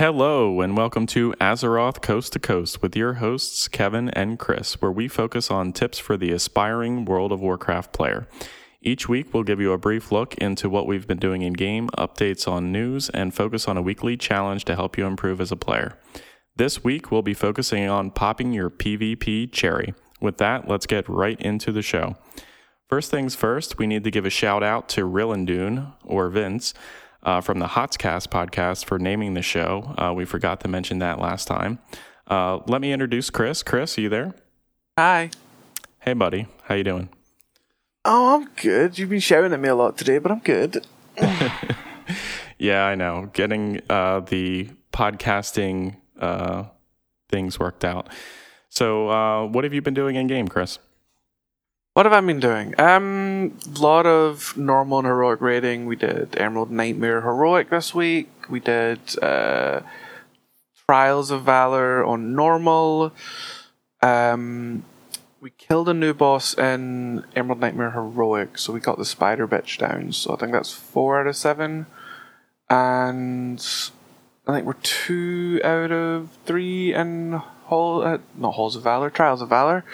Hello, and welcome to Azeroth Coast to Coast with your hosts, Kevin and Chris, where we focus on tips for the aspiring World of Warcraft player. Each week, we'll give you a brief look into what we've been doing in game, updates on news, and focus on a weekly challenge to help you improve as a player. This week, we'll be focusing on popping your PvP cherry. With that, let's get right into the show. First things first, we need to give a shout out to Rillandune, or Vince, uh, from the Hotscast podcast for naming the show. Uh, we forgot to mention that last time. Uh, let me introduce Chris. Chris, are you there? Hi. Hey, buddy. How you doing? Oh, I'm good. You've been shouting at me a lot today, but I'm good. Yeah, I know. Getting uh, the podcasting uh, things worked out. So, uh, what have you been doing in game, Chris? What have I been doing? Um, lot of normal and heroic raiding. We did Emerald Nightmare heroic this week. We did uh, Trials of Valor on normal. Um, we killed a new boss in Emerald Nightmare heroic, so we got the spider bitch down. So I think that's four out of seven, and I think we're two out of three in Hall, uh, not Halls of Valor, Trials of Valor.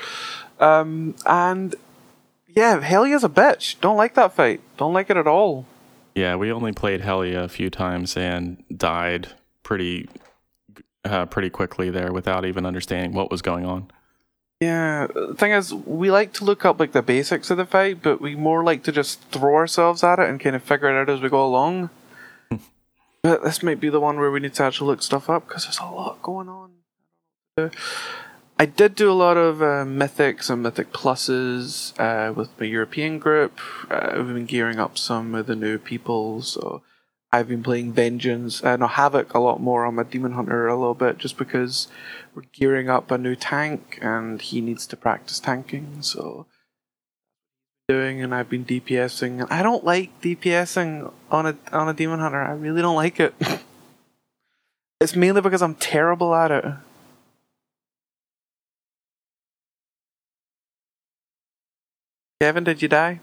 Um, and yeah, Helya's a bitch. Don't like that fight. Don't like it at all. Yeah, we only played Helya a few times and died pretty, uh, pretty quickly there without even understanding what was going on. Yeah, the thing is, we like to look up like the basics of the fight, but we more like to just throw ourselves at it and kind of figure it out as we go along. but this might be the one where we need to actually look stuff up because there's a lot going on. I did do a lot of uh, mythics and mythic pluses uh, with my European group. Uh, we've been gearing up some of the new people, so I've been playing Vengeance, uh, no Havoc a lot more on my Demon Hunter a little bit, just because we're gearing up a new tank and he needs to practice tanking. So doing and I've been DPSing. And I don't like DPSing on a on a Demon Hunter. I really don't like it. it's mainly because I'm terrible at it. Kevin, did you die?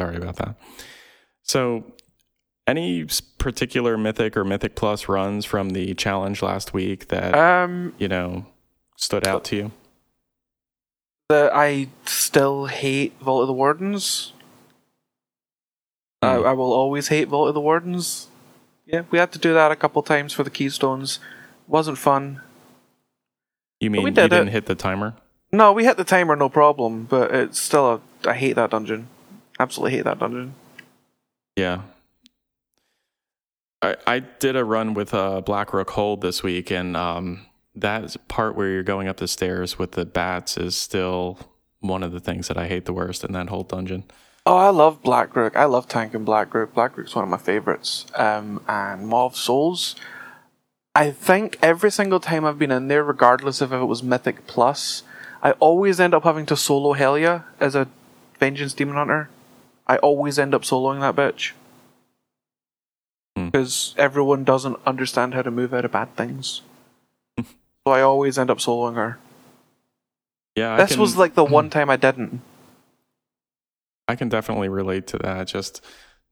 Sorry about that. So, any particular Mythic or Mythic Plus runs from the challenge last week that Um, you know stood out to you? that I still hate Vault of the Wardens. I, Hmm. I will always hate Vault of the Wardens. Yeah, we had to do that a couple times for the Keystones. Wasn't fun. You mean we you did didn't it. hit the timer? No, we hit the timer, no problem, but it's still a. I hate that dungeon. Absolutely hate that dungeon. Yeah. I I did a run with uh, Blackrook Hold this week, and um, that part where you're going up the stairs with the bats is still one of the things that I hate the worst in that whole dungeon. Oh, I love Blackrook. I love Tank and Blackrook. Blackrook's one of my favorites. Um, and Maw of Souls. I think every single time I've been in there, regardless of if it was Mythic Plus, I always end up having to solo Helya as a Vengeance Demon Hunter. I always end up soloing that bitch. Hmm. Because everyone doesn't understand how to move out of bad things. so I always end up soloing her. Yeah, I this can- was like the one time I didn't. I can definitely relate to that. Just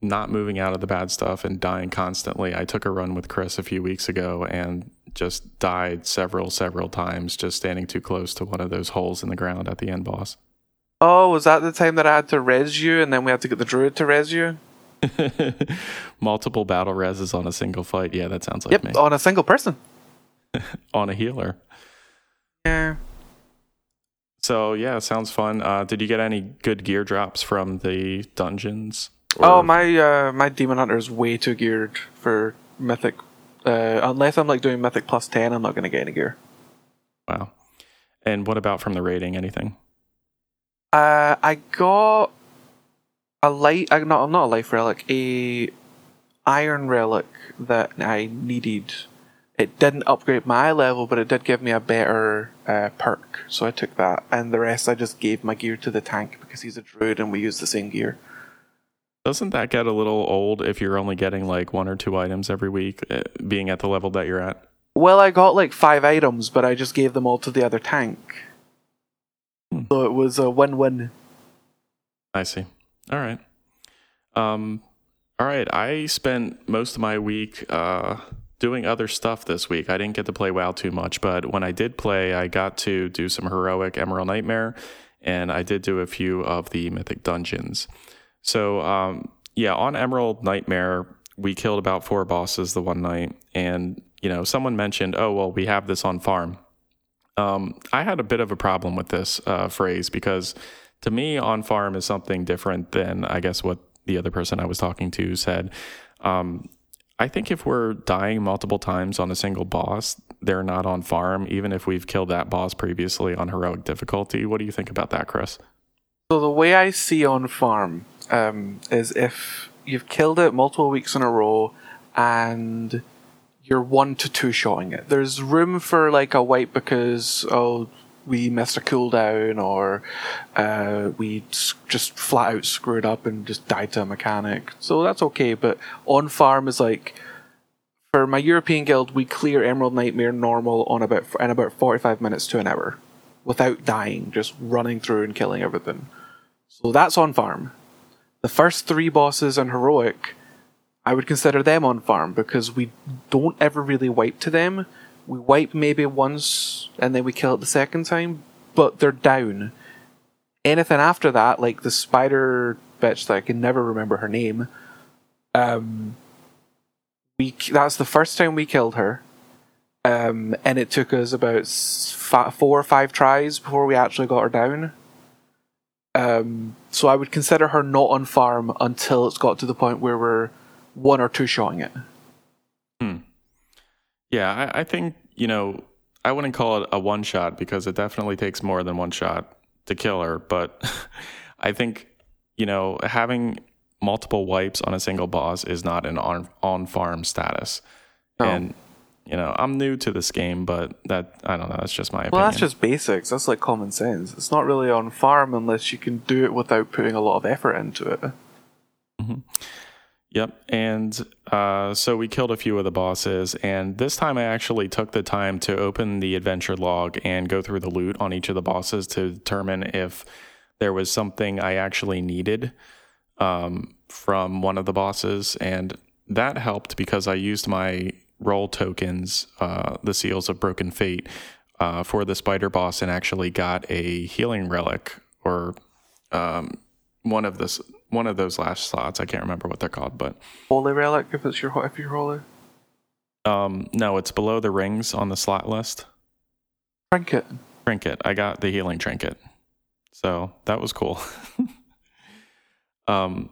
not moving out of the bad stuff and dying constantly. I took a run with Chris a few weeks ago and just died several, several times just standing too close to one of those holes in the ground at the end boss. Oh, was that the time that I had to res you and then we had to get the druid to res you? Multiple battle reses on a single fight. Yeah, that sounds like Yep, me. on a single person. On a healer. Yeah. So yeah, sounds fun. Uh, did you get any good gear drops from the dungeons? Oh, my uh, my demon hunter is way too geared for mythic. Uh, unless I'm like doing mythic plus ten, I'm not going to get any gear. Wow. And what about from the rating? Anything? Uh, I got a light. I not not a life relic. A iron relic that I needed. It didn't upgrade my level, but it did give me a better uh, perk, so I took that. And the rest, I just gave my gear to the tank because he's a druid and we use the same gear. Doesn't that get a little old if you're only getting like one or two items every week, uh, being at the level that you're at? Well, I got like five items, but I just gave them all to the other tank. Hmm. So it was a win-win. I see. All right. Um, All right, I spent most of my week uh, doing other stuff this week. I didn't get to play WoW too much, but when I did play, I got to do some heroic Emerald Nightmare, and I did do a few of the Mythic Dungeons. So, um, yeah, on Emerald Nightmare, we killed about four bosses the one night, and you know, someone mentioned, "Oh, well, we have this on farm." Um, I had a bit of a problem with this uh, phrase because to me, on farm is something different than I guess what the other person I was talking to said. Um, I think if we're dying multiple times on a single boss, they're not on farm, even if we've killed that boss previously on heroic difficulty. What do you think about that, Chris? So the way I see on farm um, is if you've killed it multiple weeks in a row and you're one to two shotting it. There's room for like a wipe because oh we missed a cooldown or uh, we just flat out screwed up and just died to a mechanic. So that's okay. But on farm is like for my European guild, we clear Emerald Nightmare normal on about in about forty five minutes to an hour without dying, just running through and killing everything. So that's on farm. The first three bosses on heroic, I would consider them on farm because we don't ever really wipe to them we wipe maybe once and then we kill it the second time, but they're down. Anything after that, like the spider bitch that I can never remember her name, um, we that's the first time we killed her, um, and it took us about four or five tries before we actually got her down. Um, so I would consider her not on farm until it's got to the point where we're one or two showing it. Hmm. Yeah, I, I think, you know, I wouldn't call it a one shot because it definitely takes more than one shot to kill her. But I think, you know, having multiple wipes on a single boss is not an on, on farm status. No. And, you know, I'm new to this game, but that, I don't know, that's just my opinion. Well, that's just basics. That's like common sense. It's not really on farm unless you can do it without putting a lot of effort into it. Mm-hmm. Yep. And uh, so we killed a few of the bosses. And this time I actually took the time to open the adventure log and go through the loot on each of the bosses to determine if there was something I actually needed um, from one of the bosses. And that helped because I used my roll tokens, uh, the Seals of Broken Fate, uh, for the spider boss and actually got a healing relic or um, one of this one of those last slots. I can't remember what they're called, but holy relic if it's your if you're holy. Um, no, it's below the rings on the slot list. Trinket. Trinket. I got the healing trinket, so that was cool. um,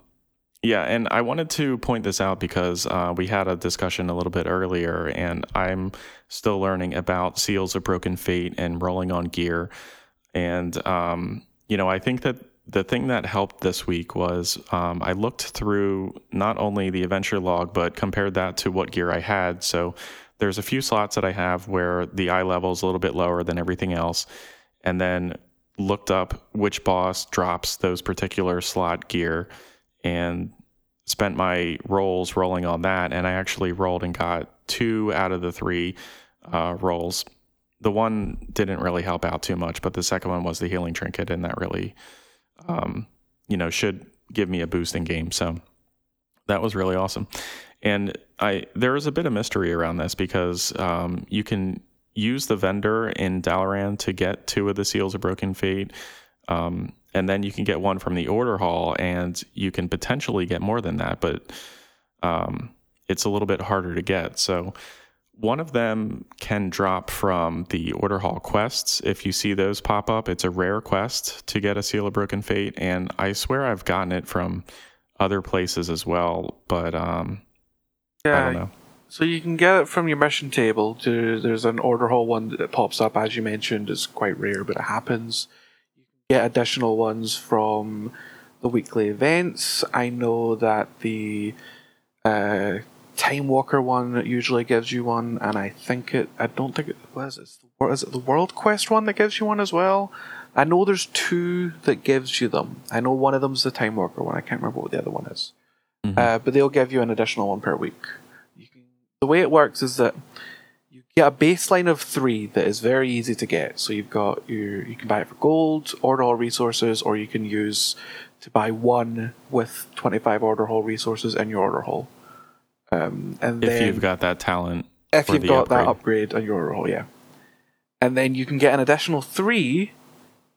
yeah, and I wanted to point this out because uh, we had a discussion a little bit earlier, and I'm still learning about seals of broken fate and rolling on gear, and um, you know, I think that the thing that helped this week was um, I looked through not only the adventure log, but compared that to what gear I had. So there's a few slots that I have where the eye level is a little bit lower than everything else. And then looked up which boss drops those particular slot gear and spent my rolls rolling on that. And I actually rolled and got two out of the three uh, rolls. The one didn't really help out too much, but the second one was the healing trinket, and that really um, you know, should give me a boost in game. So that was really awesome. And I there is a bit of mystery around this because um, you can use the vendor in Dalaran to get two of the seals of Broken Fate. Um, and then you can get one from the order hall, and you can potentially get more than that, but um, it's a little bit harder to get. So one of them can drop from the Order Hall quests. If you see those pop up, it's a rare quest to get a Seal of Broken Fate, and I swear I've gotten it from other places as well, but um, yeah, I don't know. So you can get it from your mission table. There's an Order Hall one that pops up, as you mentioned. It's quite rare, but it happens. Get additional ones from the weekly events. I know that the uh, Time Walker one usually gives you one, and I think it. I don't think it was. It's the, is it the World Quest one that gives you one as well? I know there's two that gives you them. I know one of them's the Time Walker one. I can't remember what the other one is. Mm-hmm. Uh, but they'll give you an additional one per week. Can, the way it works is that get a baseline of three that is very easy to get. So you've got your you can buy it for gold, or all resources, or you can use to buy one with 25 order hall resources in your order hall. Um, and if then, you've got that talent. if you've got that upgrade. upgrade on your order hall, yeah. And then you can get an additional three,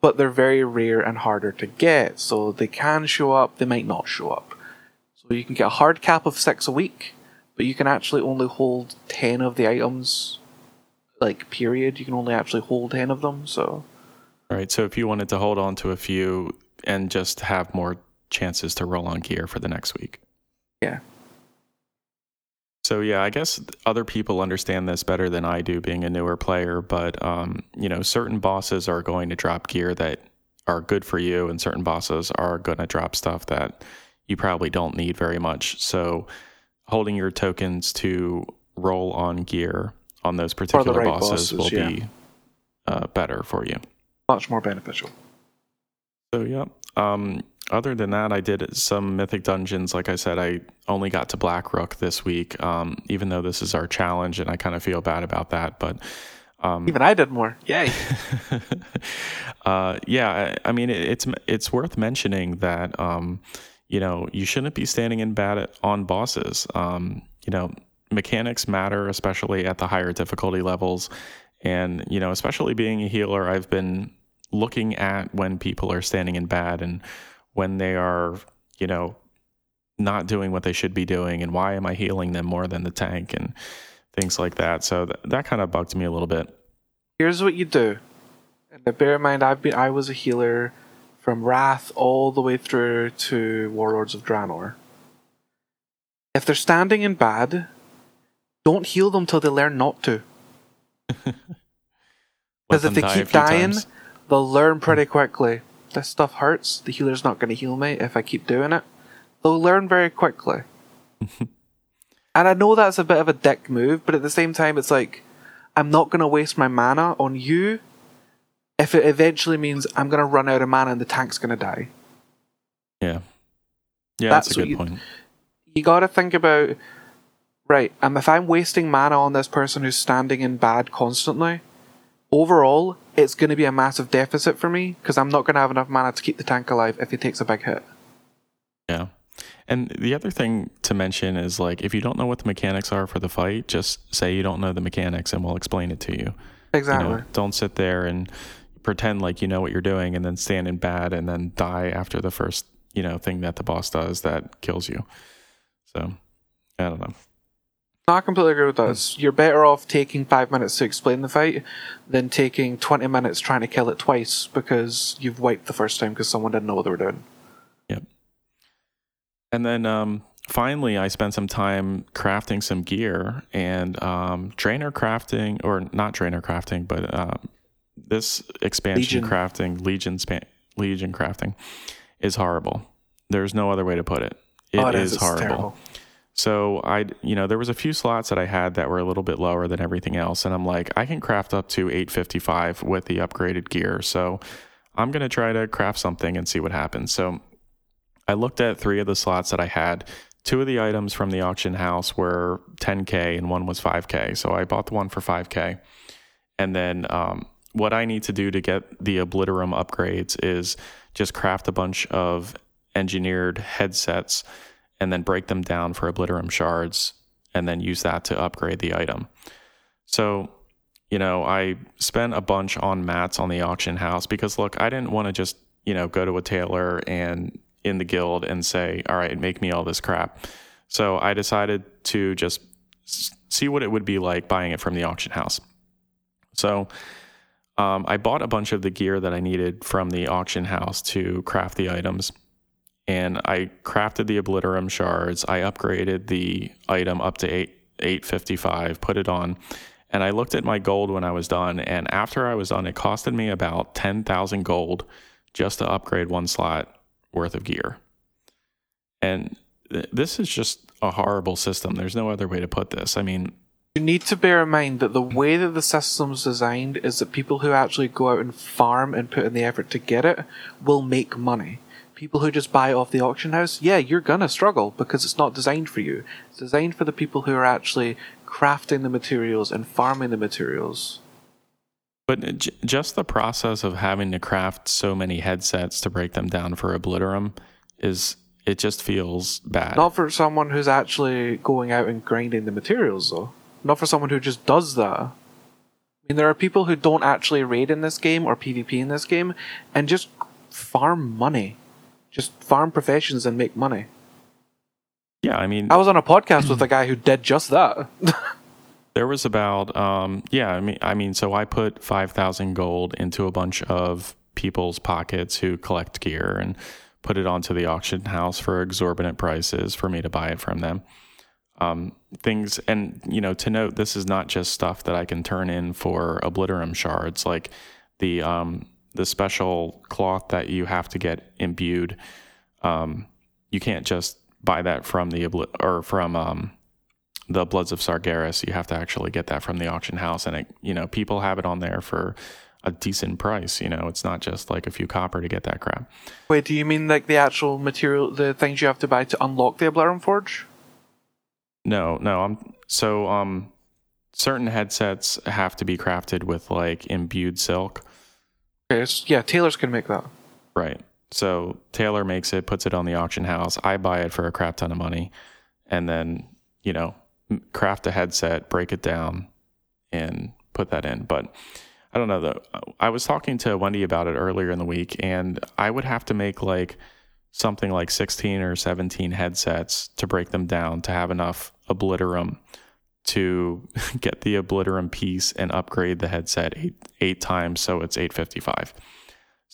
but they're very rare and harder to get. So they can show up, they might not show up. So you can get a hard cap of six a week, but you can actually only hold 10 of the items, like, period. You can only actually hold 10 of them, so. Right. So if you wanted to hold on to a few and just have more chances to roll on gear for the next week. Yeah. So yeah, I guess other people understand this better than I do, being a newer player. But um, you know, certain bosses are going to drop gear that are good for you, and certain bosses are going to drop stuff that you probably don't need very much. So holding your tokens to roll on gear on those particular right bosses, bosses, will yeah. be uh, better for you. Much more beneficial. So yeah. Um, other than that, I did some mythic dungeons. Like I said, I only got to Blackrook this week, um, even though this is our challenge, and I kind of feel bad about that. But um, Even I did more. Yay. uh, yeah, I, I mean, it, it's it's worth mentioning that um, you know you shouldn't be standing in bad at, on bosses. Um, you know, mechanics matter, especially at the higher difficulty levels, and you know, especially being a healer, I've been looking at when people are standing in bad and when they are, you know, not doing what they should be doing, and why am I healing them more than the tank and things like that. So th- that kind of bugged me a little bit. Here's what you do. And bear in mind, I've been I was a healer from Wrath all the way through to Warlords of Draenor. If they're standing in bad, don't heal them till they learn not to. Because if they keep dying, times. they'll learn pretty quickly. This stuff hurts. The healer's not going to heal me if I keep doing it. They'll learn very quickly. and I know that's a bit of a dick move, but at the same time, it's like, I'm not going to waste my mana on you if it eventually means I'm going to run out of mana and the tank's going to die. Yeah. Yeah, that's, That's a good you- point. You got to think about, right, um, if I'm wasting mana on this person who's standing in bad constantly, overall, it's going to be a massive deficit for me because I'm not going to have enough mana to keep the tank alive if he takes a big hit. Yeah. And the other thing to mention is like if you don't know what the mechanics are for the fight, just say you don't know the mechanics and we'll explain it to you. Exactly. You know, don't sit there and pretend like you know what you're doing and then stand in bad and then die after the first, you know, thing that the boss does that kills you. So, I don't know. I completely agree with that. You're better off taking five minutes to explain the fight than taking 20 minutes trying to kill it twice because you've wiped the first time because someone didn't know what they were doing. Yep. And then um, finally, I spent some time crafting some gear and um, trainer crafting, or not trainer crafting, but um, this expansion Legion. crafting, Legion span, Legion crafting, is horrible. There's no other way to put it. It is oh, it is. It's horrible. terrible. So I, you know, there was a few slots that I had that were a little bit lower than everything else, and I'm like, I can craft up to 855 with the upgraded gear. So I'm gonna try to craft something and see what happens. So I looked at three of the slots that I had. Two of the items from the auction house were 10k, and one was 5k. So I bought the one for 5k, and then um, what I need to do to get the Obliterum upgrades is just craft a bunch of engineered headsets and then break them down for Obliterum shards and then use that to upgrade the item. So, you know, I spent a bunch on mats on the auction house because look, I didn't want to just, you know, go to a tailor and in the guild and say, all right, make me all this crap. So I decided to just see what it would be like buying it from the auction house. So um, I bought a bunch of the gear that I needed from the auction house to craft the items. And I crafted the Obliterum shards. I upgraded the item up to eight, 855, put it on. And I looked at my gold when I was done. And after I was done, it costed me about 10,000 gold just to upgrade one slot worth of gear. And th- this is just a horrible system. There's no other way to put this. I mean, You need to bear in mind that the way that the system's designed is that people who actually go out and farm and put in the effort to get it will make money. People who just buy off the auction house, yeah, you're gonna struggle because it's not designed for you. It's designed for the people who are actually crafting the materials and farming the materials. But j- just the process of having to craft so many headsets to break them down for Obliterum is it just feels bad. Not for someone who's actually going out and grinding the materials, though. Not for someone who just does that. I mean, there are people who don't actually raid in this game or PvP in this game and just farm money. Just farm professions and make money. Yeah, I mean, I was on a podcast with a guy who did just that. there was about um, yeah, I mean, I mean, so I put five thousand gold into a bunch of people's pockets who collect gear and put it onto the auction house for exorbitant prices for me to buy it from them. Um, things and you know to note, this is not just stuff that I can turn in for obliterum shards, like the um, the special cloth that you have to get imbued. Um, you can't just buy that from the or from um, the Bloods of Sargeras. You have to actually get that from the auction house, and it, you know people have it on there for a decent price. You know, it's not just like a few copper to get that crap. Wait, do you mean like the actual material, the things you have to buy to unlock the Obliterum Forge? No, no. I'm so um, certain headsets have to be crafted with like imbued silk. Okay, yeah, gonna make that. Right. So tailor makes it, puts it on the auction house. I buy it for a crap ton of money, and then you know craft a headset, break it down, and put that in. But I don't know though. I was talking to Wendy about it earlier in the week, and I would have to make like something like 16 or 17 headsets to break them down to have enough obliterum to get the obliterum piece and upgrade the headset eight, eight times so it's 855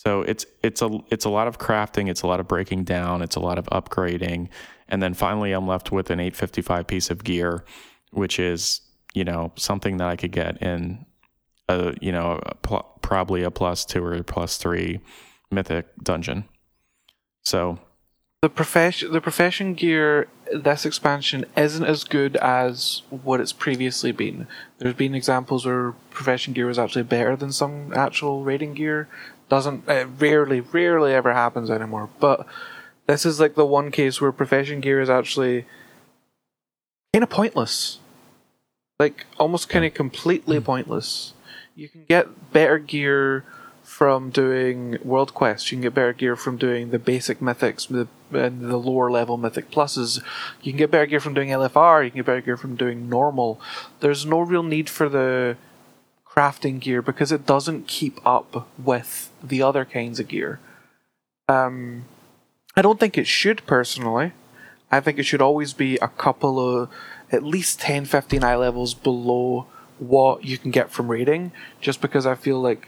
so it's it's a it's a lot of crafting, it's a lot of breaking down, it's a lot of upgrading, and then finally I'm left with an 855 piece of gear, which is you know something that I could get in a you know a pl- probably a plus two or plus three mythic dungeon. So the profession the profession gear this expansion isn't as good as what it's previously been. There's been examples where profession gear was actually better than some actual raiding gear. Doesn't it rarely, rarely ever happens anymore. But this is like the one case where profession gear is actually kind of pointless. Like almost kind of completely hmm. pointless. You can get better gear from doing world quests. You can get better gear from doing the basic mythics and the lower level mythic pluses. You can get better gear from doing LFR. You can get better gear from doing normal. There's no real need for the crafting gear because it doesn't keep up with the other kinds of gear. Um, I don't think it should personally. I think it should always be a couple of at least 10, 15 eye levels below what you can get from raiding, just because I feel like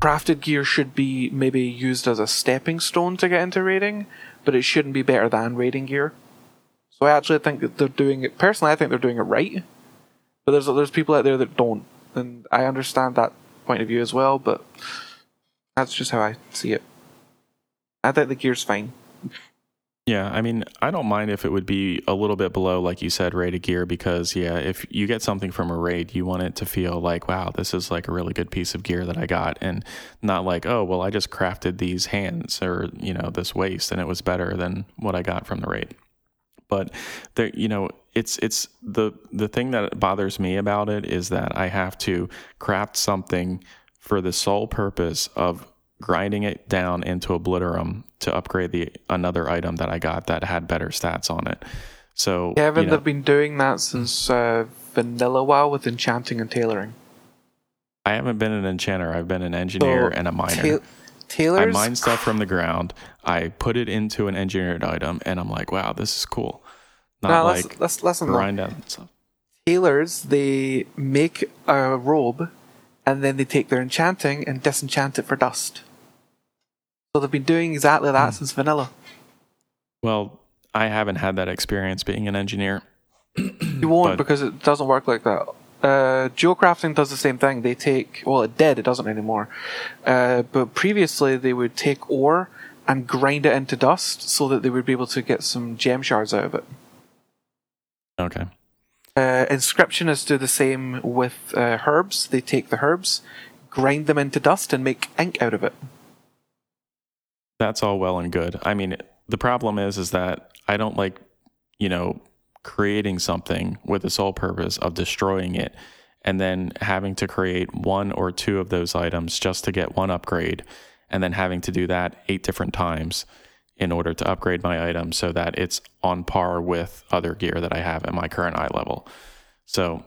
crafted gear should be maybe used as a stepping stone to get into raiding, but it shouldn't be better than raiding gear. So I actually think that they're doing it. Personally, I think they're doing it right. But there's there's people out there that don't, and I understand that point of view as well. But that's just how I see it. I think the gear's fine. Yeah, I mean, I don't mind if it would be a little bit below, like you said, rated gear, because yeah, if you get something from a raid, you want it to feel like, wow, this is like a really good piece of gear that I got, and not like, oh, well, I just crafted these hands or you know this waist, and it was better than what I got from the raid. But there, you know, it's it's the the thing that bothers me about it is that I have to craft something for the sole purpose of grinding it down into obliterum to upgrade the another item that I got that had better stats on it. So yeah, haven't you know, they been doing that since uh, Vanilla WoW with enchanting and tailoring? I haven't been an enchanter. I've been an engineer so, and a miner. Ta- tailors? I mine stuff from the ground. I put it into an engineered item, and I'm like, wow, this is cool. Not no, like let's, let's listen. Grind down stuff. Tailors, they make a robe, and then they take their enchanting and disenchant it for dust. So they've been doing exactly that mm. since vanilla. Well, I haven't had that experience being an engineer. you won't but, because it doesn't work like that. Uh, jewelcrafting does the same thing. They take, well, it did, it doesn't anymore. Uh, but previously, they would take ore and grind it into dust so that they would be able to get some gem shards out of it. Okay. Uh, inscriptionists do the same with uh, herbs. They take the herbs, grind them into dust, and make ink out of it that's all well and good. I mean, the problem is, is that I don't like, you know, creating something with the sole purpose of destroying it and then having to create one or two of those items just to get one upgrade and then having to do that eight different times in order to upgrade my item so that it's on par with other gear that I have at my current eye level. So,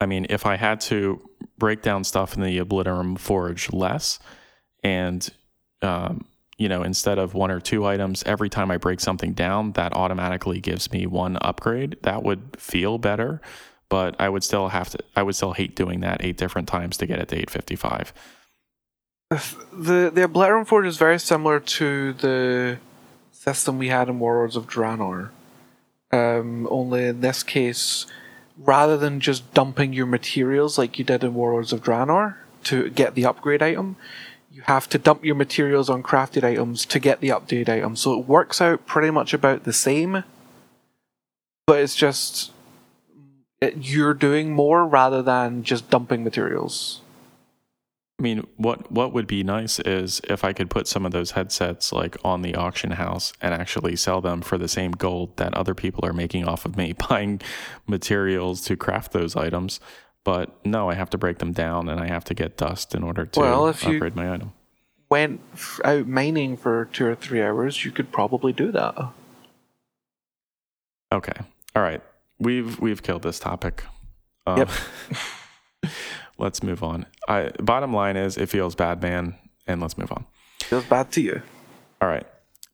I mean, if I had to break down stuff in the Obliterum Forge less, and um, you know, instead of one or two items every time I break something down, that automatically gives me one upgrade. That would feel better, but I would still have to. I would still hate doing that eight different times to get it to 855. The the Obliterum Forge is very similar to the system we had in Warlords of Draenor. Um, only in this case, rather than just dumping your materials like you did in Warlords of Draenor to get the upgrade item, you have to dump your materials on crafted items to get the update item. So it works out pretty much about the same, but it's just it, you're doing more rather than just dumping materials. I mean, what what would be nice is if I could put some of those headsets like on the auction house and actually sell them for the same gold that other people are making off of me buying materials to craft those items. But no, I have to break them down and I have to get dust in order to Well, if you- upgrade my item. Went out mining for two or three hours, you could probably do that. Okay. All right. We've we've killed this topic. Um, Yep. let's move on. I, bottom line is it feels bad, man, and let's move on. Feels bad to you. All right.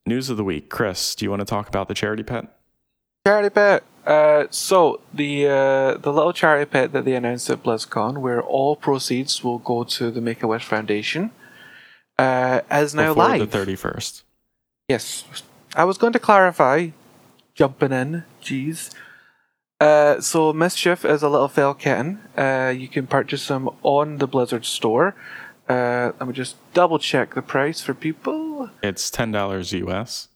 News of the week. Chris, do you want to talk about the charity pet? Charity pet. Uh, so the uh, the little charity pet that they announced at BlizzCon, where all proceeds will go to the Make a Wish Foundation, uh, is now Before live. the 31st. Yes, I was going to clarify. Jumping in, jeez. Uh, so Mischief is a little fell kitten. Uh, you can purchase them on the Blizzard store. Uh, let me just double check the price for people. It's $10 US.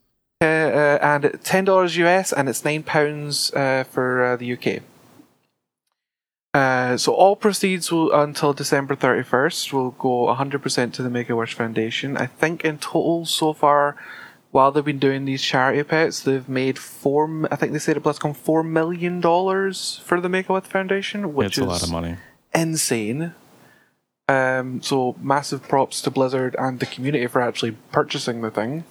Uh, uh, and ten dollars US, and it's nine pounds uh, for uh, the UK. Uh, so all proceeds will until December thirty first will go hundred percent to the Make a Wish Foundation. I think in total so far, while they've been doing these charity pets, they've made four. I think they said at BlizzCon four million dollars for the Make a Wish Foundation, which it's is a lot of money. insane. Um, so massive props to Blizzard and the community for actually purchasing the thing.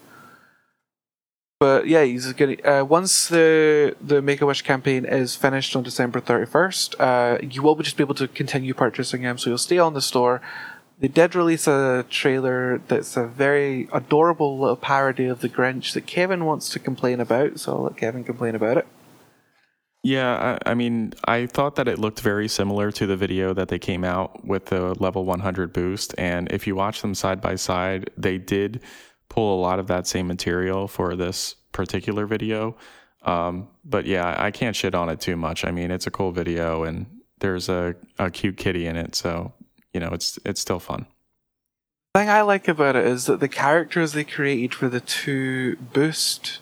But yeah, he's. Uh, once the the Make a Wish campaign is finished on December thirty first, uh, you will just be able to continue purchasing them. So you'll stay on the store. They did release a trailer that's a very adorable little parody of the Grinch that Kevin wants to complain about. So I'll let Kevin complain about it. Yeah, I, I mean, I thought that it looked very similar to the video that they came out with the level 100 boost. And if you watch them side by side, they did pull a lot of that same material for this particular video. Um, but yeah, I can't shit on it too much. I mean, it's a cool video and there's a, a cute kitty in it. So, you know, it's, it's still fun. thing I like about it is that the characters they created for the two boost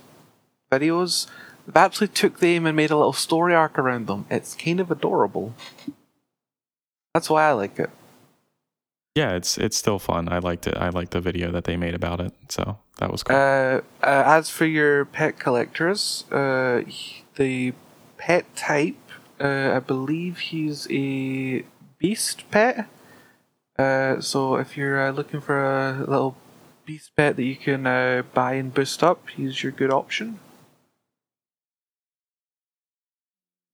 videos, they actually took them and made a little story arc around them. It's kind of adorable. That's why I like it. Yeah, it's, it's still fun. I liked it. I liked the video that they made about it. So that was cool. Uh, uh, as for your pet collectors, uh, the pet type, uh, I believe he's a beast pet. Uh, so if you're uh, looking for a little beast pet that you can uh, buy and boost up, he's your good option.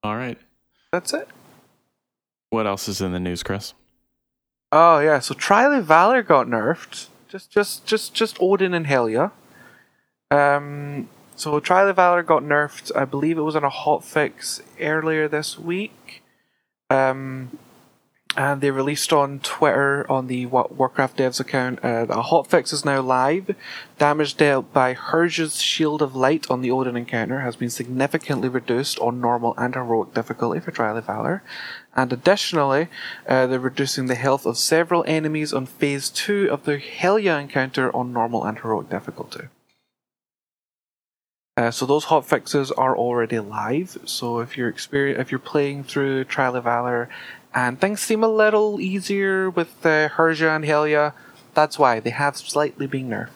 All right. That's it. What else is in the news, Chris? Oh yeah, so Trial of Valor got nerfed. Just just just just Odin and Helya. Um so Trial of Valor got nerfed, I believe it was on a hot fix earlier this week. Um and they released on Twitter on the Wa- Warcraft devs account uh, a hotfix is now live. Damage dealt by Herja's Shield of Light on the Odin encounter has been significantly reduced on normal and heroic difficulty for Trial of Valor. And additionally, uh, they're reducing the health of several enemies on phase 2 of the Helya encounter on normal and heroic difficulty. Uh, so those hot fixes are already live. So if you're exper- if you're playing through Trial of Valor and things seem a little easier with uh, Herja and Helya, that's why they have slightly been nerfed.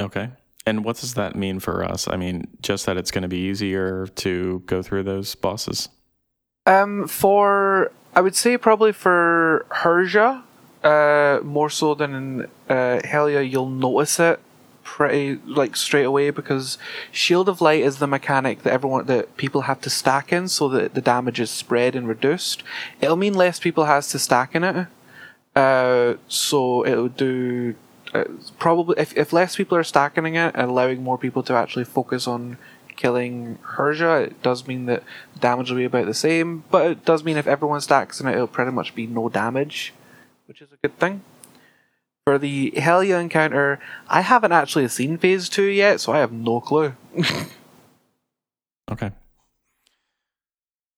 Okay. And what does that mean for us? I mean, just that it's going to be easier to go through those bosses. Um, for I would say probably for Herja, uh, more so than in uh, Helya, you'll notice it pretty like straight away because Shield of Light is the mechanic that everyone that people have to stack in so that the damage is spread and reduced. It'll mean less people has to stack in it. Uh, so it'll do uh, probably if, if less people are stacking it and allowing more people to actually focus on killing Herja, it does mean that damage will be about the same, but it does mean if everyone stacks in it, it'll pretty much be no damage, which is a good thing. For the Helya encounter, I haven't actually seen phase two yet, so I have no clue. okay.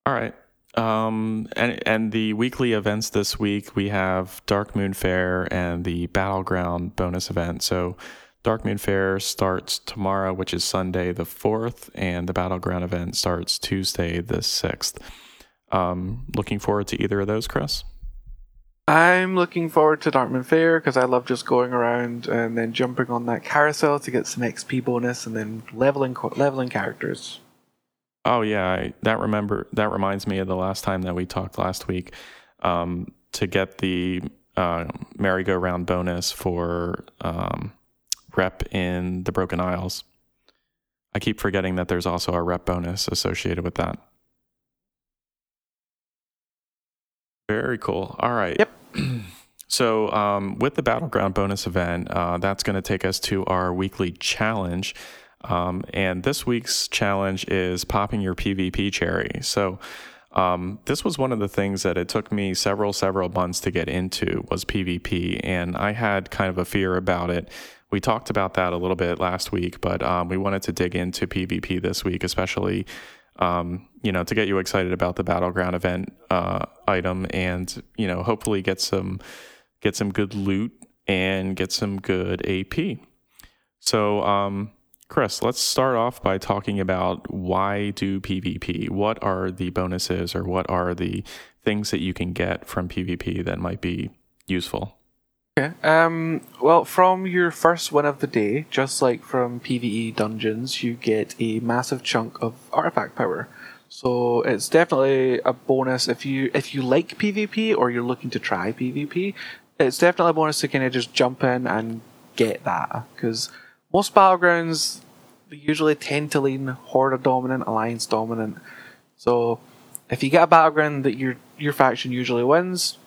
All right. Um, and and the weekly events this week we have Darkmoon Faire and the Battleground bonus event. So Darkmoon Faire starts tomorrow, which is Sunday the fourth, and the Battleground event starts Tuesday the sixth. Um, looking forward to either of those, Chris. I'm looking forward to Darkmoon Faire because I love just going around and then jumping on that carousel to get some XP bonus and then leveling leveling characters. Oh yeah, I, that remember that reminds me of the last time that we talked last week. Um, to get the uh, merry-go-round bonus for um, rep in the Broken Isles. I keep forgetting that there's also a rep bonus associated with that. Very cool. All right. Yep. so, um, with the Battleground bonus event, uh, that's going to take us to our weekly challenge. Um, and this week's challenge is popping your PvP cherry. So, um, this was one of the things that it took me several, several months to get into was PvP. And I had kind of a fear about it. We talked about that a little bit last week, but um, we wanted to dig into PvP this week, especially um, you know, to get you excited about the battleground event uh, item, and you know, hopefully get some get some good loot and get some good AP. So, um, Chris, let's start off by talking about why do PvP? What are the bonuses, or what are the things that you can get from PvP that might be useful? Okay. Um, well, from your first win of the day, just like from PVE dungeons, you get a massive chunk of artifact power. So it's definitely a bonus if you if you like PvP or you're looking to try PvP. It's definitely a bonus to kind of just jump in and get that because most battlegrounds usually tend to lean Horde dominant, Alliance dominant. So if you get a battleground that your your faction usually wins,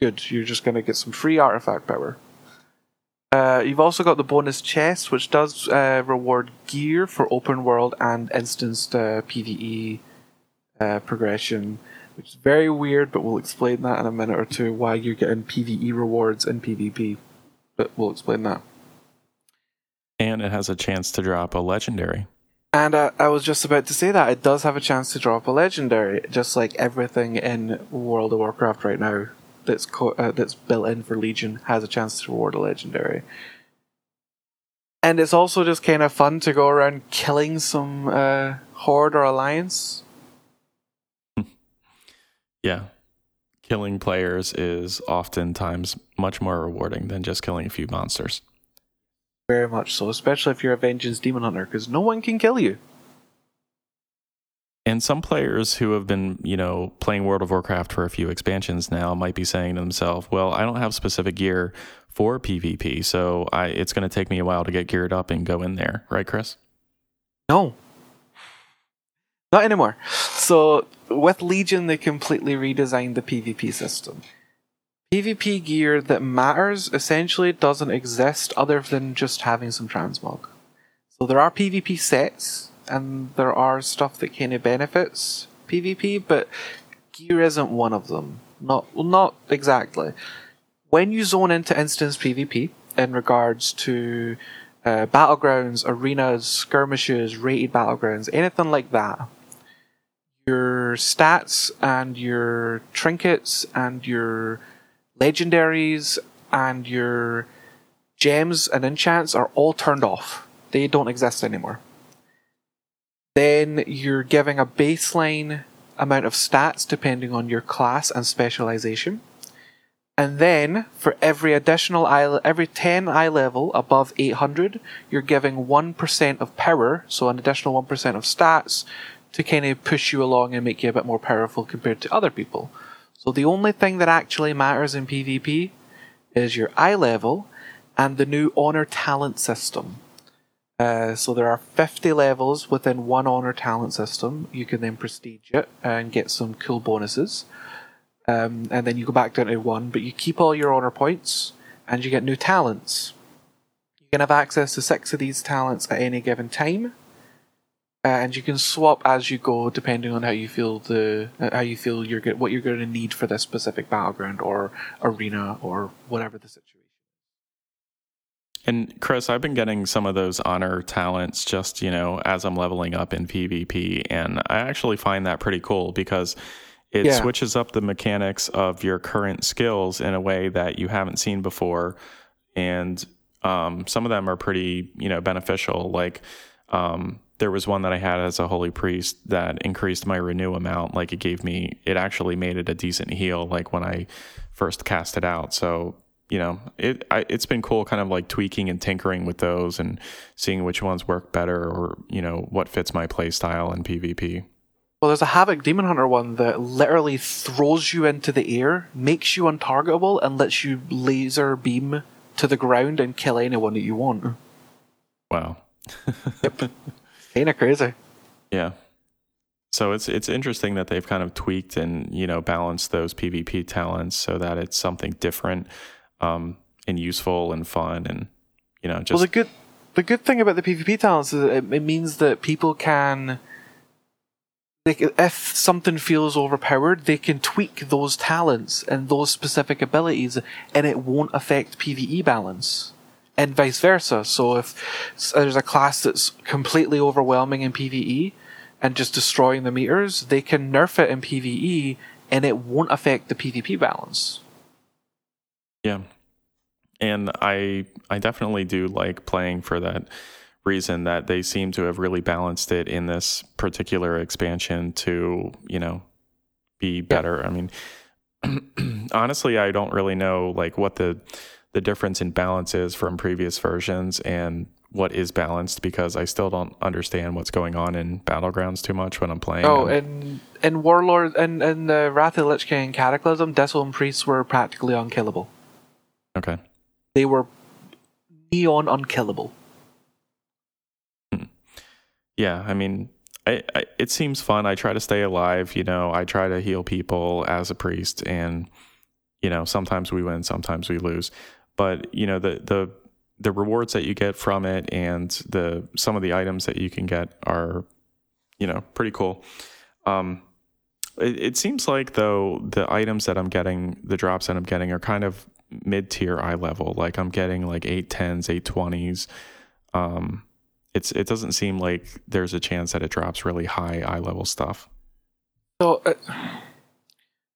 good. You're just going to get some free artifact power. Uh, you've also got the bonus chest, which does uh, reward gear for open world and instanced uh, PVE uh, progression, which is very weird, but we'll explain that in a minute or two why you're getting PVE rewards in PvP. But we'll explain that. And it has a chance to drop a legendary. And uh, I was just about to say that it does have a chance to drop a legendary, just like everything in World of Warcraft right now that's co- uh, that's built in for Legion has a chance to reward a legendary. And it's also just kind of fun to go around killing some uh, horde or alliance. Yeah, killing players is oftentimes much more rewarding than just killing a few monsters. Very much so, especially if you're a vengeance demon hunter, because no one can kill you. And some players who have been, you know, playing World of Warcraft for a few expansions now might be saying to themselves, "Well, I don't have specific gear for PvP, so I, it's going to take me a while to get geared up and go in there." Right, Chris? No, not anymore. So with Legion, they completely redesigned the PvP system. PvP gear that matters essentially doesn't exist other than just having some transmog. So there are PvP sets and there are stuff that kind of benefits PvP, but gear isn't one of them. Not well, not exactly. When you zone into instance PvP in regards to uh, battlegrounds, arenas, skirmishes, rated battlegrounds, anything like that, your stats and your trinkets and your legendaries and your gems and enchants are all turned off. They don't exist anymore. Then you're giving a baseline amount of stats depending on your class and specialization. And then for every additional eye, every 10 eye level above 800, you're giving 1% of power, so an additional 1% of stats to kind of push you along and make you a bit more powerful compared to other people. So the only thing that actually matters in PvP is your eye level and the new honor talent system. Uh, so there are 50 levels within one honor talent system. You can then prestige it and get some cool bonuses. Um, and then you go back down to one, but you keep all your honor points and you get new talents. You can have access to six of these talents at any given time, and you can swap as you go depending on how you feel the uh, how you feel you're get, what you're going to need for this specific battleground or arena or whatever the situation. And Chris, I've been getting some of those honor talents just, you know, as I'm leveling up in PvP. And I actually find that pretty cool because it yeah. switches up the mechanics of your current skills in a way that you haven't seen before. And um, some of them are pretty, you know, beneficial. Like, um, there was one that I had as a holy priest that increased my renew amount. Like it gave me, it actually made it a decent heal. Like when I first cast it out. So you know, it I, it's been cool, kind of like tweaking and tinkering with those and seeing which ones work better or you know what fits my play style in PvP. Well, there's a Havoc Demon Hunter one that literally throws you into the air, makes you untargetable, and lets you laser beam to the ground and kill anyone that you want. Wow. yep. Kinda crazy. Yeah. So it's it's interesting that they've kind of tweaked and you know balanced those PvP talents so that it's something different um, and useful and fun and you know just well the good the good thing about the PvP talents is it, it means that people can like if something feels overpowered, they can tweak those talents and those specific abilities, and it won't affect PVE balance, and vice versa. So if there's a class that's completely overwhelming in PVE and just destroying the meters, they can nerf it in PVE, and it won't affect the PvP balance. Yeah. And I I definitely do like playing for that reason that they seem to have really balanced it in this particular expansion to, you know, be better. Yeah. I mean, honestly, I don't really know like what the the difference in balance is from previous versions and what is balanced because I still don't understand what's going on in battlegrounds too much when I'm playing. Oh, and in Warlord and and the Wrath of the Lich King Cataclysm, Desolate Priests were practically unkillable. Okay. They were neon unkillable. Hmm. Yeah, I mean, I, I, it seems fun. I try to stay alive. You know, I try to heal people as a priest, and you know, sometimes we win, sometimes we lose. But you know, the the the rewards that you get from it, and the some of the items that you can get are, you know, pretty cool. Um, it, it seems like though the items that I'm getting, the drops that I'm getting, are kind of mid tier eye level. Like I'm getting like eight tens, eight twenties. Um, it's it doesn't seem like there's a chance that it drops really high eye level stuff. So uh,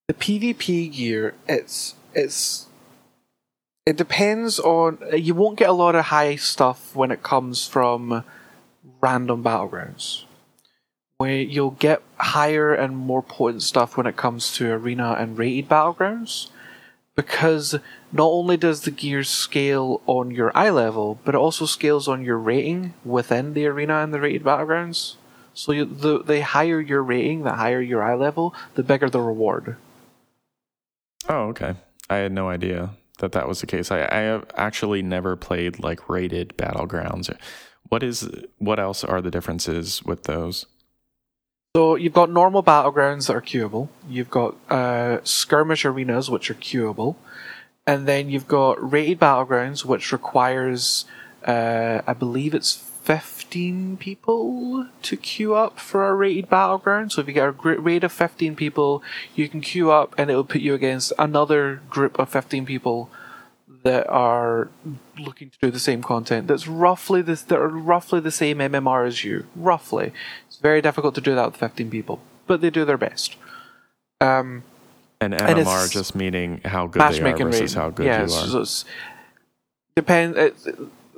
the PvP gear, it's it's it depends on. You won't get a lot of high stuff when it comes from random battlegrounds. Where you'll get higher and more potent stuff when it comes to arena and rated battlegrounds because not only does the gear scale on your eye level, but it also scales on your rating within the arena and the rated battlegrounds. So you, the the higher your rating, the higher your eye level, the bigger the reward. Oh, okay. I had no idea that that was the case. I, I have actually never played like rated battlegrounds. What is what else are the differences with those? So you've got normal battlegrounds that are queuable. You've got uh, skirmish arenas which are queuable, and then you've got rated battlegrounds which requires, uh, I believe it's fifteen people to queue up for a rated battleground. So if you get a rate of fifteen people, you can queue up, and it will put you against another group of fifteen people that are looking to do the same content that's roughly this that are roughly the same MMR as you. Roughly. It's very difficult to do that with 15 people, but they do their best. Um, and MMR and just meaning how good they are versus how good yeah, you are. So depend, it,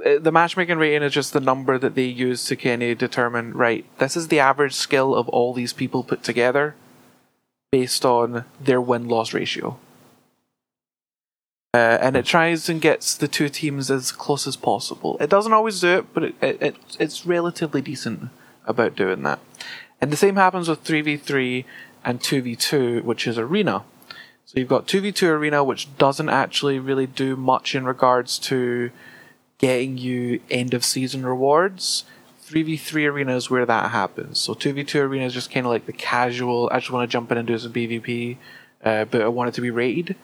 the matchmaking rating is just the number that they use to kind of determine, right, this is the average skill of all these people put together based on their win loss ratio. Uh, and it tries and gets the two teams as close as possible. It doesn't always do it, but it, it, it, it's relatively decent about doing that. And the same happens with 3v3 and 2v2, which is arena. So you've got 2v2 arena, which doesn't actually really do much in regards to getting you end of season rewards. 3v3 arena is where that happens. So 2v2 arena is just kind of like the casual, I just want to jump in and do some PvP, uh, but I want it to be rated.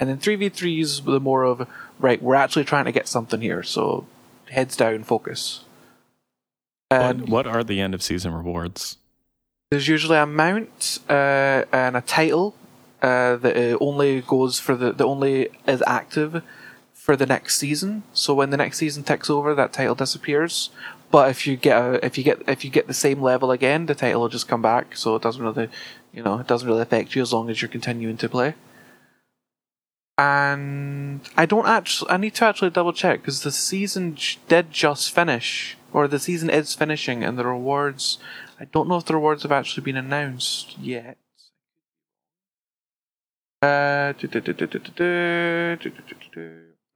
And then 3v3 is the more of, right, we're actually trying to get something here. So heads down, focus. And what, what are the end of season rewards? There's usually a mount uh, and a title uh, that only goes for the that only is active for the next season. So when the next season ticks over, that title disappears. But if you get a, if you get if you get the same level again, the title will just come back. So it doesn't really, you know, it doesn't really affect you as long as you're continuing to play. And I don't actually, I need to actually double check because the season did just finish, or the season is finishing, and the rewards I don't know if the rewards have actually been announced yet. Uh,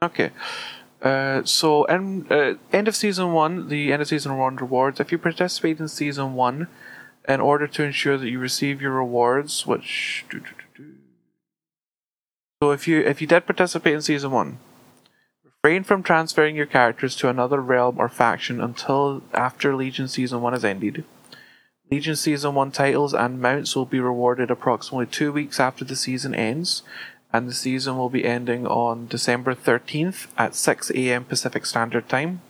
okay. Uh, so end, uh, end of season one, the end of season one rewards. If you participate in season one, in order to ensure that you receive your rewards, which so if you if you did participate in season one, refrain from transferring your characters to another realm or faction until after Legion season one has ended. Legion Season 1 titles and mounts will be rewarded approximately two weeks after the season ends, and the season will be ending on December 13th at 6 am Pacific Standard Time.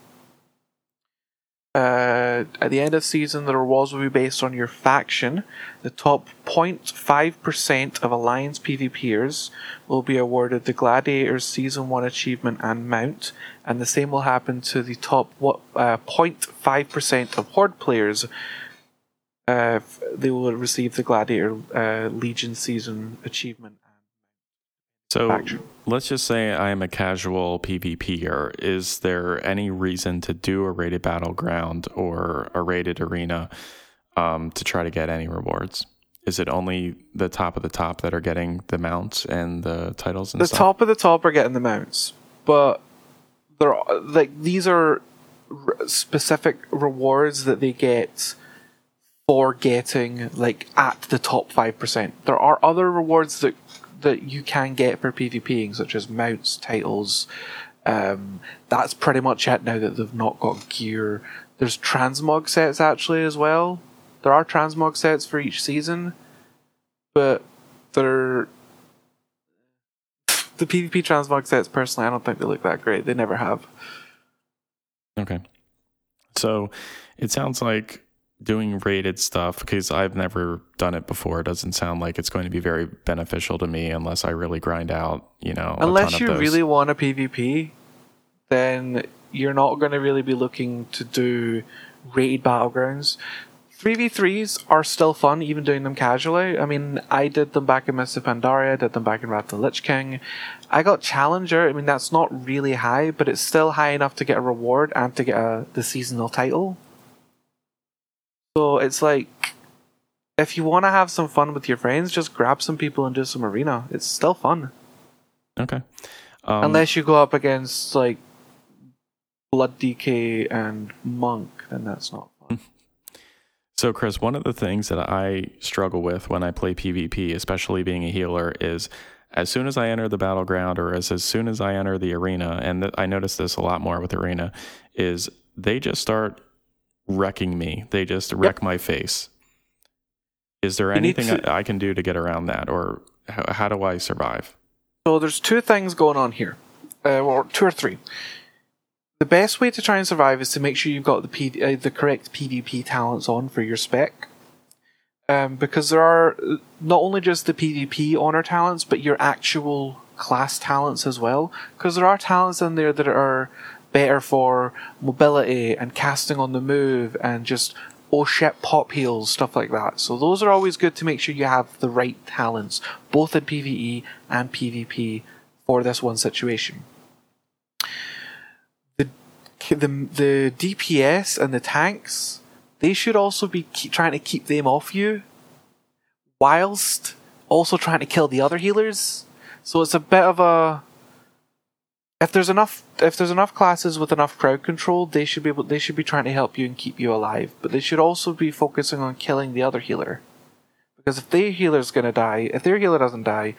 Uh, at the end of season, the rewards will be based on your faction. The top 0.5% of Alliance PvPers will be awarded the Gladiators Season 1 achievement and mount, and the same will happen to the top uh, 0.5% of Horde players uh, they will receive the Gladiator uh, Legion season achievement. So let's just say I am a casual PvPer. Is there any reason to do a rated battleground or a rated arena um, to try to get any rewards? Is it only the top of the top that are getting the mounts and the titles? And the stuff? top of the top are getting the mounts, but they're like these are specific rewards that they get for getting like at the top 5%. There are other rewards that that you can get for PvPing, such as mounts, titles. Um, that's pretty much it now that they've not got gear. There's transmog sets actually as well. There are transmog sets for each season, but they're the PvP transmog sets. Personally, I don't think they look that great. They never have. Okay, so it sounds like doing rated stuff because I've never done it before. It doesn't sound like it's going to be very beneficial to me unless I really grind out, you know. Unless you really want a PvP, then you're not going to really be looking to do rated battlegrounds. 3v3s are still fun, even doing them casually. I mean, I did them back in Mists of Pandaria, did them back in Wrath of the Lich King. I got Challenger. I mean, that's not really high, but it's still high enough to get a reward and to get a, the seasonal title. So it's like, if you want to have some fun with your friends, just grab some people and do some arena. It's still fun. Okay. Um, Unless you go up against like Blood DK and Monk, then that's not fun. So, Chris, one of the things that I struggle with when I play PvP, especially being a healer, is as soon as I enter the battleground or as, as soon as I enter the arena, and th- I notice this a lot more with arena, is they just start wrecking me. They just wreck yep. my face. Is there you anything to, I can do to get around that, or how, how, do I survive? So there's two things going on here, uh, or two or three. The best way to try and survive is to make sure you've got the P- uh, the correct PvP talents on for your spec. Um, because there are uh, not only just the PvP honor talents, but your actual class talents as well. Because there are talents in there that are better for mobility and casting on the move and just oh shit pop heals, stuff like that. So those are always good to make sure you have the right talents, both in PvE and PvP for this one situation. The the the DPS and the tanks, they should also be trying to keep them off you, whilst also trying to kill the other healers. So it's a bit of a if there's enough if there's enough classes with enough crowd control, they should be able they should be trying to help you and keep you alive. But they should also be focusing on killing the other healer. Because if their healer's gonna die, if their healer doesn't die,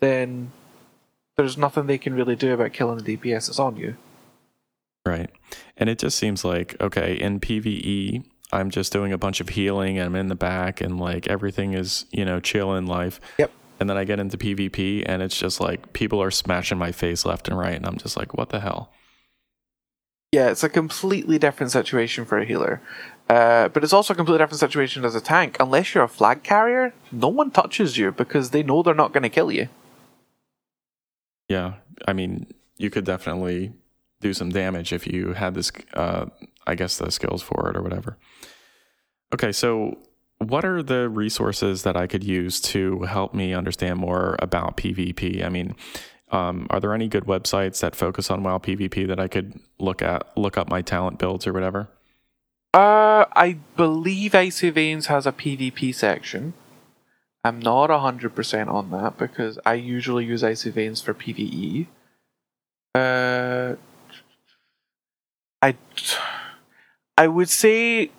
then there's nothing they can really do about killing the DPS that's on you. Right. And it just seems like, okay, in PvE, I'm just doing a bunch of healing. I'm in the back and like everything is, you know, chill in life. Yep. And then I get into PvP and it's just like people are smashing my face left and right. And I'm just like, what the hell? Yeah, it's a completely different situation for a healer. Uh, but it's also a completely different situation as a tank. Unless you're a flag carrier, no one touches you because they know they're not going to kill you. Yeah. I mean, you could definitely do some damage if you had this, uh, I guess, the skills for it or whatever. Okay, so what are the resources that I could use to help me understand more about PvP? I mean, um, are there any good websites that focus on WoW PvP that I could look at, look up my talent builds or whatever? Uh, I believe Icy Veins has a PvP section. I'm not 100% on that because I usually use Icy Veins for PvE. Uh, I, I would say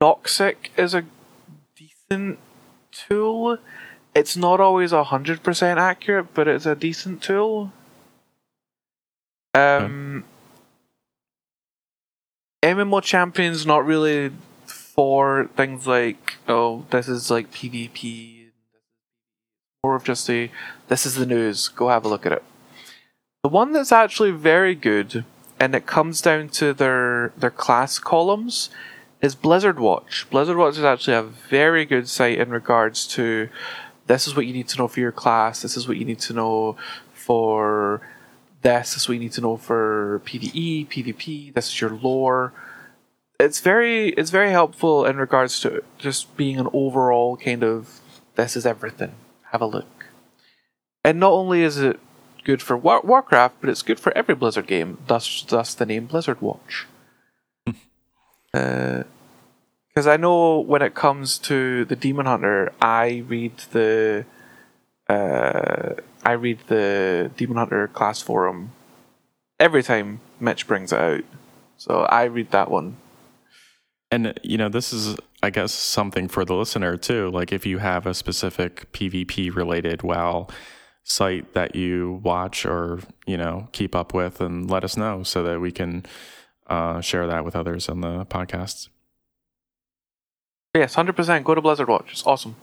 Noxxic is a decent tool. It's not always 100% accurate, but it's a decent tool. Um, MMO Champions not really for things like, oh, this is like PvP. More of just a, this is the news, go have a look at it. The one that's actually very good, and it comes down to their their class columns, is Blizzard Watch. Blizzard Watch is actually a very good site in regards to this is what you need to know for your class, this is what you need to know for this, this is what you need to know for PvE, PvP, this is your lore. It's very it's very helpful in regards to just being an overall kind of this is everything. Have a look. And not only is it good for War- Warcraft, but it's good for every Blizzard game. Thus, thus the name Blizzard Watch. Uh, Because I know when it comes to the Demon Hunter, I read the uh, I read the Demon Hunter class forum every time Mitch brings it out. So I read that one. And you know, this is I guess something for the listener too. Like if you have a specific PvP related WoW site that you watch or you know keep up with, and let us know so that we can uh, share that with others on the podcast. Yes, hundred percent. Go to Blizzard Watch. It's awesome.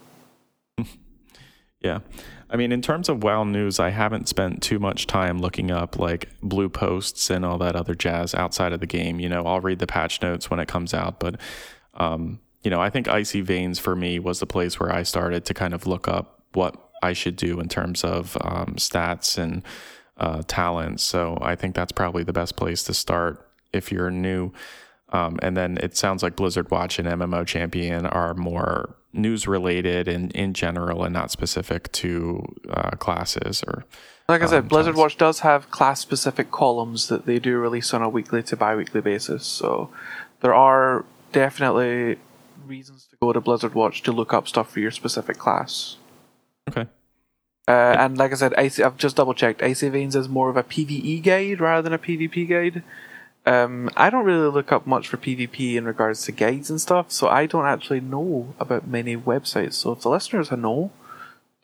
yeah. I mean, in terms of WoW news, I haven't spent too much time looking up like blue posts and all that other jazz outside of the game. You know, I'll read the patch notes when it comes out, but um, you know, I think Icy Veins for me was the place where I started to kind of look up what I should do in terms of um, stats and uh, talents. So I think that's probably the best place to start if you're new. Um, and then it sounds like Blizzard Watch and MMO Champion are more news related and in general and not specific to uh, classes or. Like I said, um, Blizzard Watch does have class specific columns that they do release on a weekly to bi weekly basis. So there are definitely reasons to go to Blizzard Watch to look up stuff for your specific class. Okay. Uh, and like I said, I've just double checked. Icy Veins is more of a PVE guide rather than a PvP guide. Um, I don't really look up much for PvP in regards to guides and stuff, so I don't actually know about many websites. So if the listeners know,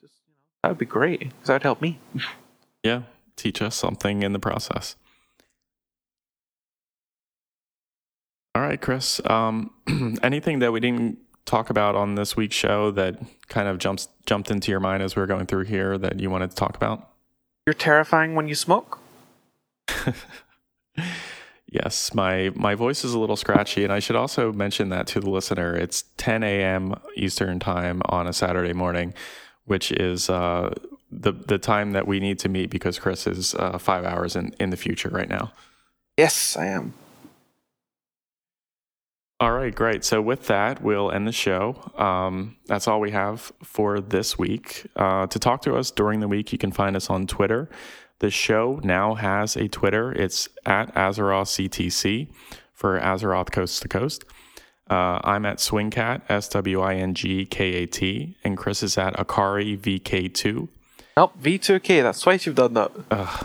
just you know, that would be great because that would help me. yeah, teach us something in the process. All right, Chris. Um, anything that we didn't talk about on this week's show that kind of jumps jumped into your mind as we are going through here that you wanted to talk about? You're terrifying when you smoke. Yes, my my voice is a little scratchy, and I should also mention that to the listener. It's 10 a.m. Eastern time on a Saturday morning, which is uh, the the time that we need to meet because Chris is uh, five hours in in the future right now. Yes, I am. All right, great. So with that, we'll end the show. Um, that's all we have for this week. Uh, to talk to us during the week, you can find us on Twitter the show now has a Twitter. It's at Azeroth CTC for Azeroth Coast to Coast. Uh, I'm at Swingkat, S W I N G K A T, and Chris is at Akari VK2. Nope, V2K. That's twice you've done that. Uh,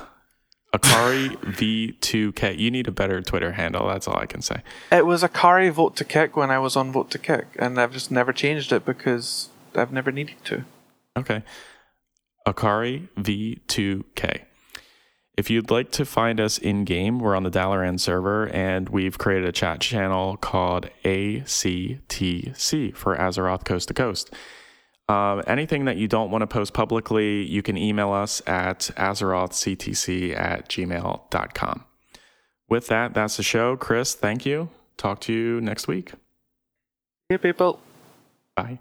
Akari V2K. You need a better Twitter handle. That's all I can say. It was Akari Vote to Kick when I was on Vote to Kick, and I've just never changed it because I've never needed to. Okay. Akari V2K. If you'd like to find us in game, we're on the Dalaran server and we've created a chat channel called ACTC for Azeroth Coast to Coast. Um, anything that you don't want to post publicly, you can email us at azerothctc at gmail.com. With that, that's the show. Chris, thank you. Talk to you next week. Hey, people. Bye.